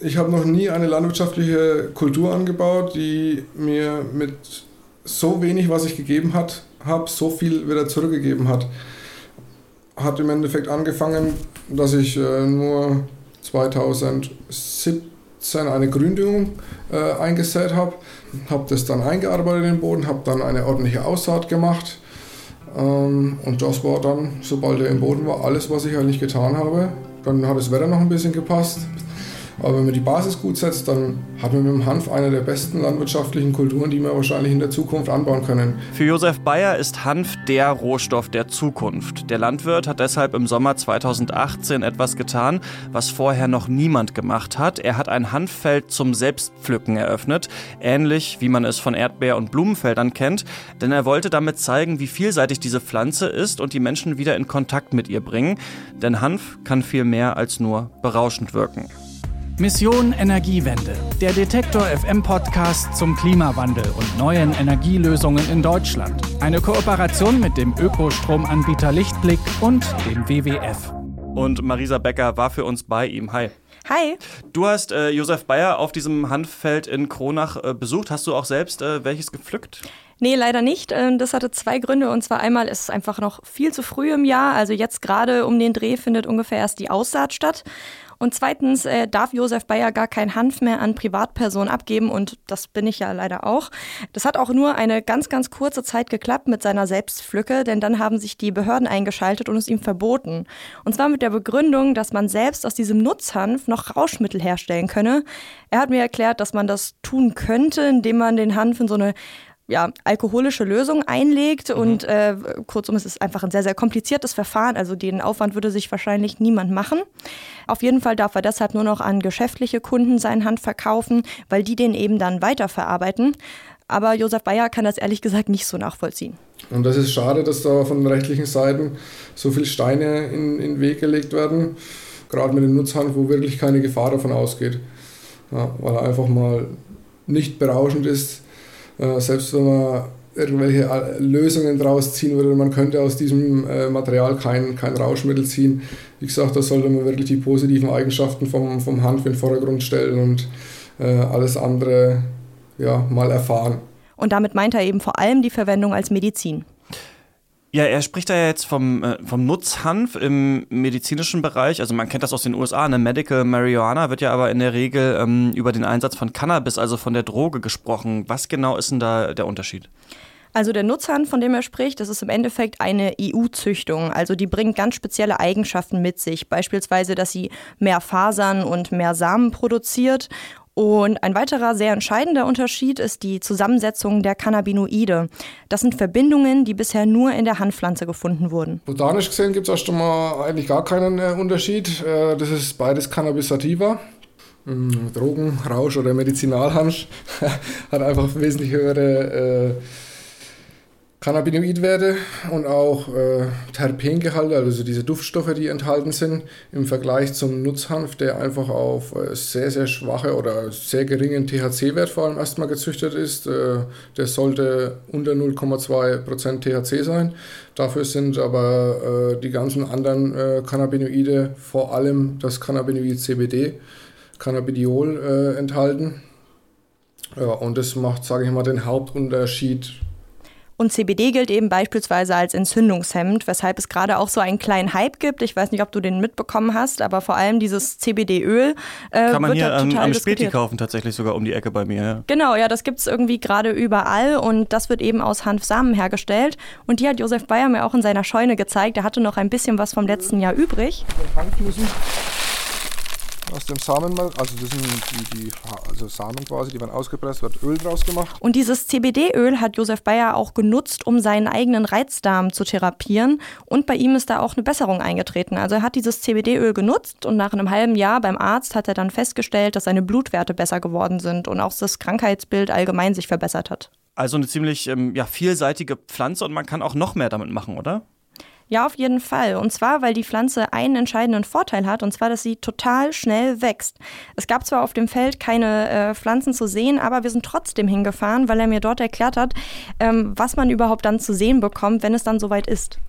ich habe noch nie eine landwirtschaftliche Kultur angebaut, die mir mit so wenig, was ich gegeben hat, habe, so viel wieder zurückgegeben hat. Hat im Endeffekt angefangen, dass ich äh, nur 2017 eine Gründüngung äh, eingesät habe, habe das dann eingearbeitet in den Boden, habe dann eine ordentliche Aussaat gemacht ähm, und das war dann, sobald er im Boden war, alles, was ich eigentlich getan habe. Dann hat das Wetter noch ein bisschen gepasst. Aber wenn man die Basis gut setzt, dann hat man mit dem Hanf eine der besten landwirtschaftlichen Kulturen, die wir wahrscheinlich in der Zukunft anbauen können. Für Josef Bayer ist Hanf der Rohstoff der Zukunft. Der Landwirt hat deshalb im Sommer 2018 etwas getan, was vorher noch niemand gemacht hat. Er hat ein Hanffeld zum Selbstpflücken eröffnet, ähnlich wie man es von Erdbeer- und Blumenfeldern kennt, denn er wollte damit zeigen, wie vielseitig diese Pflanze ist und die Menschen wieder in Kontakt mit ihr bringen. Denn Hanf kann viel mehr als nur berauschend wirken. Mission Energiewende, der Detektor FM Podcast zum Klimawandel und neuen Energielösungen in Deutschland. Eine Kooperation mit dem Ökostromanbieter Lichtblick und dem WWF. Und Marisa Becker war für uns bei ihm. Hi. Hi. Du hast äh, Josef Bayer auf diesem Hanffeld in Kronach äh, besucht. Hast du auch selbst äh, welches gepflückt? Nee, leider nicht. Ähm, das hatte zwei Gründe. Und zwar einmal ist es einfach noch viel zu früh im Jahr. Also jetzt gerade um den Dreh findet ungefähr erst die Aussaat statt. Und zweitens äh, darf Josef Bayer gar kein Hanf mehr an Privatpersonen abgeben und das bin ich ja leider auch. Das hat auch nur eine ganz, ganz kurze Zeit geklappt mit seiner Selbstpflücke, denn dann haben sich die Behörden eingeschaltet und es ihm verboten. Und zwar mit der Begründung, dass man selbst aus diesem Nutzhanf noch Rauschmittel herstellen könne. Er hat mir erklärt, dass man das tun könnte, indem man den Hanf in so eine ja, alkoholische Lösung einlegt. Mhm. Und äh, kurzum, es ist einfach ein sehr, sehr kompliziertes Verfahren. Also den Aufwand würde sich wahrscheinlich niemand machen. Auf jeden Fall darf er deshalb nur noch an geschäftliche Kunden seinen Hand verkaufen, weil die den eben dann weiterverarbeiten. Aber Josef Bayer kann das ehrlich gesagt nicht so nachvollziehen. Und das ist schade, dass da von den rechtlichen Seiten so viele Steine in, in den Weg gelegt werden. Gerade mit dem Nutzhand, wo wirklich keine Gefahr davon ausgeht. Ja, weil er einfach mal nicht berauschend ist äh, selbst wenn man irgendwelche äh, Lösungen draus ziehen würde, man könnte aus diesem äh, Material kein, kein Rauschmittel ziehen. Wie gesagt, da sollte man wirklich die positiven Eigenschaften vom, vom Hanf in den Vordergrund stellen und alles andere ja, mal erfahren. Und damit meint er eben vor allem die Verwendung als Medizin. Ja, er spricht da ja jetzt vom, äh, vom Nutzhanf im medizinischen Bereich. Also man kennt das aus den USA, eine Medical Marijuana wird ja aber in der Regel ähm, über den Einsatz von Cannabis, also von der Droge gesprochen. Was genau ist denn da der Unterschied? Also der Nutzhanf, von dem er spricht, das ist im Endeffekt eine EU-Züchtung. Also die bringt ganz spezielle Eigenschaften mit sich. Beispielsweise, dass sie mehr Fasern und mehr Samen produziert und ein weiterer sehr entscheidender Unterschied ist die Zusammensetzung der Cannabinoide. Das sind Verbindungen, die bisher nur in der Hanfpflanze gefunden wurden. Botanisch gesehen gibt es erst einmal eigentlich gar keinen äh, Unterschied. Äh, das ist beides Cannabis sativa. Mm, Drogen, Rausch oder Medizinalhanf hat einfach wesentlich höhere äh, Cannabinoidwerte und auch äh, Terpengehalte, also diese Duftstoffe, die enthalten sind, im Vergleich zum Nutzhanf, der einfach auf äh, sehr, sehr schwache oder sehr geringen THC-Wert vor allem erstmal gezüchtet ist. Äh, der sollte unter 0,2% THC sein. Dafür sind aber äh, die ganzen anderen äh, Cannabinoide, vor allem das Cannabinoid CBD, Cannabidiol, äh, enthalten. Ja, und das macht, sage ich mal, den Hauptunterschied und CBD gilt eben beispielsweise als Entzündungshemd, weshalb es gerade auch so einen kleinen Hype gibt. Ich weiß nicht, ob du den mitbekommen hast, aber vor allem dieses CBD-Öl äh, Kann man hier am, am Späti kaufen, tatsächlich sogar um die Ecke bei mir. Ja. Genau, ja, das gibt es irgendwie gerade überall und das wird eben aus Hanfsamen hergestellt. Und die hat Josef Bayer mir auch in seiner Scheune gezeigt. Er hatte noch ein bisschen was vom letzten Jahr übrig. Hanfnüssen aus dem Samenmark, also das sind die, die also Samen quasi, die werden ausgepresst, wird Öl draus gemacht. Und dieses CBD-Öl hat Josef Bayer auch genutzt, um seinen eigenen Reizdarm zu therapieren. Und bei ihm ist da auch eine Besserung eingetreten. Also er hat dieses CBD-Öl genutzt und nach einem halben Jahr beim Arzt hat er dann festgestellt, dass seine Blutwerte besser geworden sind und auch das Krankheitsbild allgemein sich verbessert hat. Also eine ziemlich ähm, ja, vielseitige Pflanze und man kann auch noch mehr damit machen, oder? Ja, auf jeden Fall. Und zwar, weil die Pflanze einen entscheidenden Vorteil hat, und zwar, dass sie total schnell wächst. Es gab zwar auf dem Feld keine äh, Pflanzen zu sehen, aber wir sind trotzdem hingefahren, weil er mir dort erklärt hat, ähm, was man überhaupt dann zu sehen bekommt, wenn es dann soweit ist.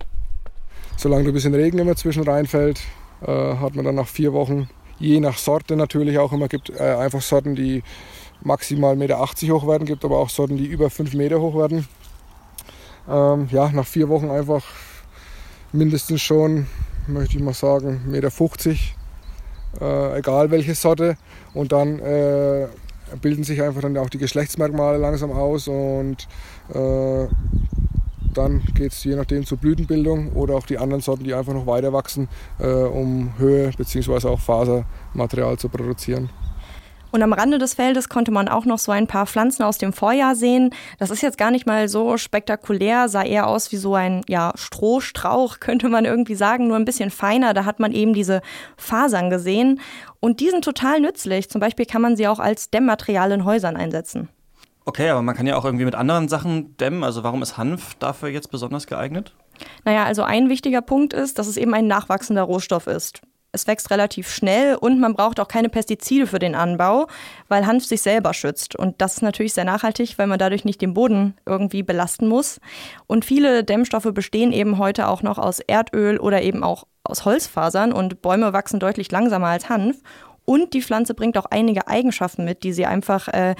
Solange ein bisschen Regen immer zwischen reinfällt, äh, hat man dann nach vier Wochen je nach Sorte natürlich auch immer gibt. Äh, einfach Sorten, die maximal 1,80 Meter hoch werden, gibt aber auch Sorten, die über 5 Meter hoch werden. Ähm, ja, nach vier Wochen einfach mindestens schon, möchte ich mal sagen, 1,50 Meter, äh, egal welche Sorte. Und dann äh, bilden sich einfach dann auch die Geschlechtsmerkmale langsam aus und äh, dann geht es je nachdem zur Blütenbildung oder auch die anderen Sorten, die einfach noch weiter wachsen, äh, um Höhe bzw. auch Fasermaterial zu produzieren. Und am Rande des Feldes konnte man auch noch so ein paar Pflanzen aus dem Vorjahr sehen. Das ist jetzt gar nicht mal so spektakulär, sah eher aus wie so ein ja, Strohstrauch, könnte man irgendwie sagen, nur ein bisschen feiner. Da hat man eben diese Fasern gesehen. Und die sind total nützlich. Zum Beispiel kann man sie auch als Dämmmaterial in Häusern einsetzen. Okay, aber man kann ja auch irgendwie mit anderen Sachen dämmen. Also warum ist Hanf dafür jetzt besonders geeignet? Naja, also ein wichtiger Punkt ist, dass es eben ein nachwachsender Rohstoff ist. Es wächst relativ schnell und man braucht auch keine Pestizide für den Anbau, weil Hanf sich selber schützt. Und das ist natürlich sehr nachhaltig, weil man dadurch nicht den Boden irgendwie belasten muss. Und viele Dämmstoffe bestehen eben heute auch noch aus Erdöl oder eben auch aus Holzfasern und Bäume wachsen deutlich langsamer als Hanf. Und die Pflanze bringt auch einige Eigenschaften mit, die sie einfach äh,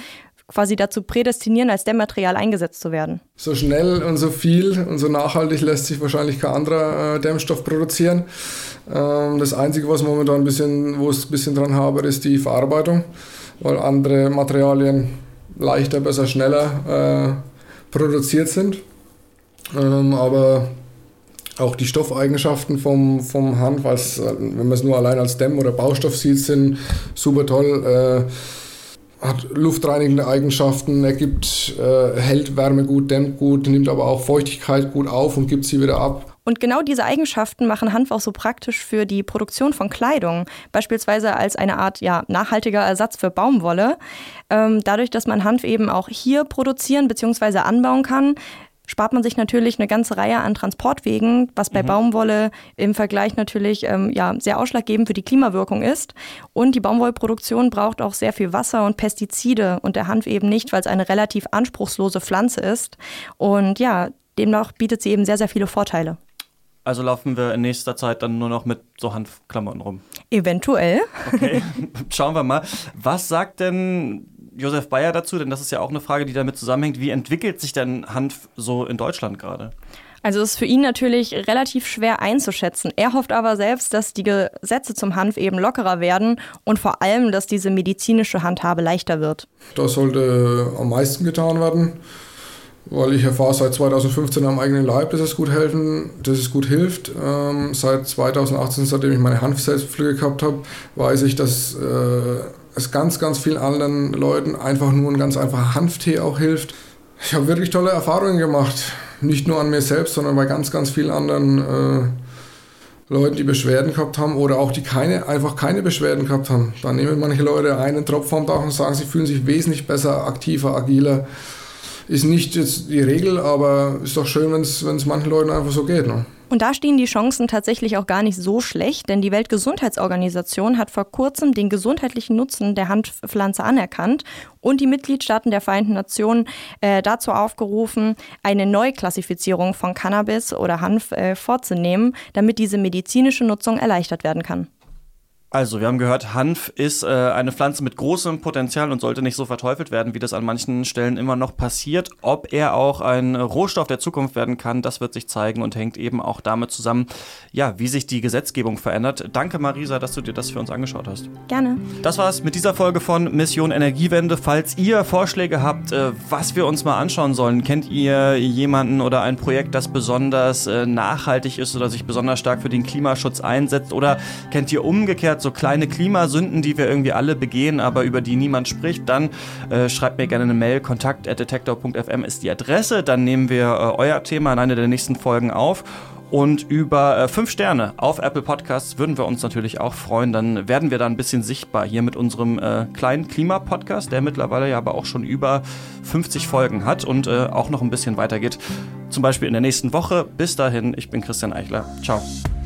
quasi dazu prädestinieren, als Dämmmaterial eingesetzt zu werden. So schnell und so viel und so nachhaltig lässt sich wahrscheinlich kein anderer äh, Dämmstoff produzieren. Ähm, das Einzige, was momentan ein bisschen, wo es ein bisschen dran habe, ist die Verarbeitung, weil andere Materialien leichter, besser, schneller äh, produziert sind. Ähm, aber auch die Stoffeigenschaften vom, vom Hanf, als, wenn man es nur allein als Dämm- oder Baustoff sieht, sind super toll. Äh, hat luftreinigende Eigenschaften, er gibt, äh, hält Wärme gut, dämmt gut, nimmt aber auch Feuchtigkeit gut auf und gibt sie wieder ab. Und genau diese Eigenschaften machen Hanf auch so praktisch für die Produktion von Kleidung, beispielsweise als eine Art ja, nachhaltiger Ersatz für Baumwolle. Ähm, dadurch, dass man Hanf eben auch hier produzieren bzw. anbauen kann, spart man sich natürlich eine ganze Reihe an Transportwegen, was bei mhm. Baumwolle im Vergleich natürlich ähm, ja, sehr ausschlaggebend für die Klimawirkung ist. Und die Baumwollproduktion braucht auch sehr viel Wasser und Pestizide und der Hanf eben nicht, weil es eine relativ anspruchslose Pflanze ist. Und ja, demnach bietet sie eben sehr, sehr viele Vorteile. Also laufen wir in nächster Zeit dann nur noch mit so Hanfklamotten rum. Eventuell. Okay, schauen wir mal. Was sagt denn Josef Bayer dazu? Denn das ist ja auch eine Frage, die damit zusammenhängt. Wie entwickelt sich denn Hanf so in Deutschland gerade? Also es ist für ihn natürlich relativ schwer einzuschätzen. Er hofft aber selbst, dass die Gesetze zum Hanf eben lockerer werden und vor allem, dass diese medizinische Handhabe leichter wird. Das sollte am meisten getan werden, weil ich erfahre seit 2015 am eigenen Leib, dass es gut helfen, dass es gut hilft. Ähm, seit 2018, seitdem ich meine Hanfselbstpflege gehabt habe, weiß ich, dass äh, es ganz, ganz vielen anderen Leuten einfach nur ein ganz einfacher Hanftee auch hilft. Ich habe wirklich tolle Erfahrungen gemacht. Nicht nur an mir selbst, sondern bei ganz, ganz vielen anderen äh, Leuten, die Beschwerden gehabt haben oder auch die keine, einfach keine Beschwerden gehabt haben. Da nehmen manche Leute einen Tropf am Tag und sagen, sie fühlen sich wesentlich besser, aktiver, agiler. Ist nicht jetzt die Regel, aber ist doch schön, wenn es manchen Leuten einfach so geht. Ne? Und da stehen die Chancen tatsächlich auch gar nicht so schlecht, denn die Weltgesundheitsorganisation hat vor kurzem den gesundheitlichen Nutzen der Hanfpflanze anerkannt und die Mitgliedstaaten der Vereinten Nationen äh, dazu aufgerufen, eine Neuklassifizierung von Cannabis oder Hanf äh, vorzunehmen, damit diese medizinische Nutzung erleichtert werden kann. Also, wir haben gehört, Hanf ist äh, eine Pflanze mit großem Potenzial und sollte nicht so verteufelt werden, wie das an manchen Stellen immer noch passiert. Ob er auch ein Rohstoff der Zukunft werden kann, das wird sich zeigen und hängt eben auch damit zusammen, ja, wie sich die Gesetzgebung verändert. Danke, Marisa, dass du dir das für uns angeschaut hast. Gerne. Das war's mit dieser Folge von Mission Energiewende. Falls ihr Vorschläge habt, äh, was wir uns mal anschauen sollen, kennt ihr jemanden oder ein Projekt, das besonders äh, nachhaltig ist oder sich besonders stark für den Klimaschutz einsetzt oder kennt ihr umgekehrt so kleine Klimasünden, die wir irgendwie alle begehen, aber über die niemand spricht, dann äh, schreibt mir gerne eine Mail. Kontakt.detektor.fm ist die Adresse. Dann nehmen wir äh, euer Thema in einer der nächsten Folgen auf. Und über äh, fünf Sterne auf Apple Podcasts würden wir uns natürlich auch freuen. Dann werden wir da ein bisschen sichtbar hier mit unserem äh, kleinen Klimapodcast, der mittlerweile ja aber auch schon über 50 Folgen hat und äh, auch noch ein bisschen weitergeht. Zum Beispiel in der nächsten Woche. Bis dahin, ich bin Christian Eichler. Ciao.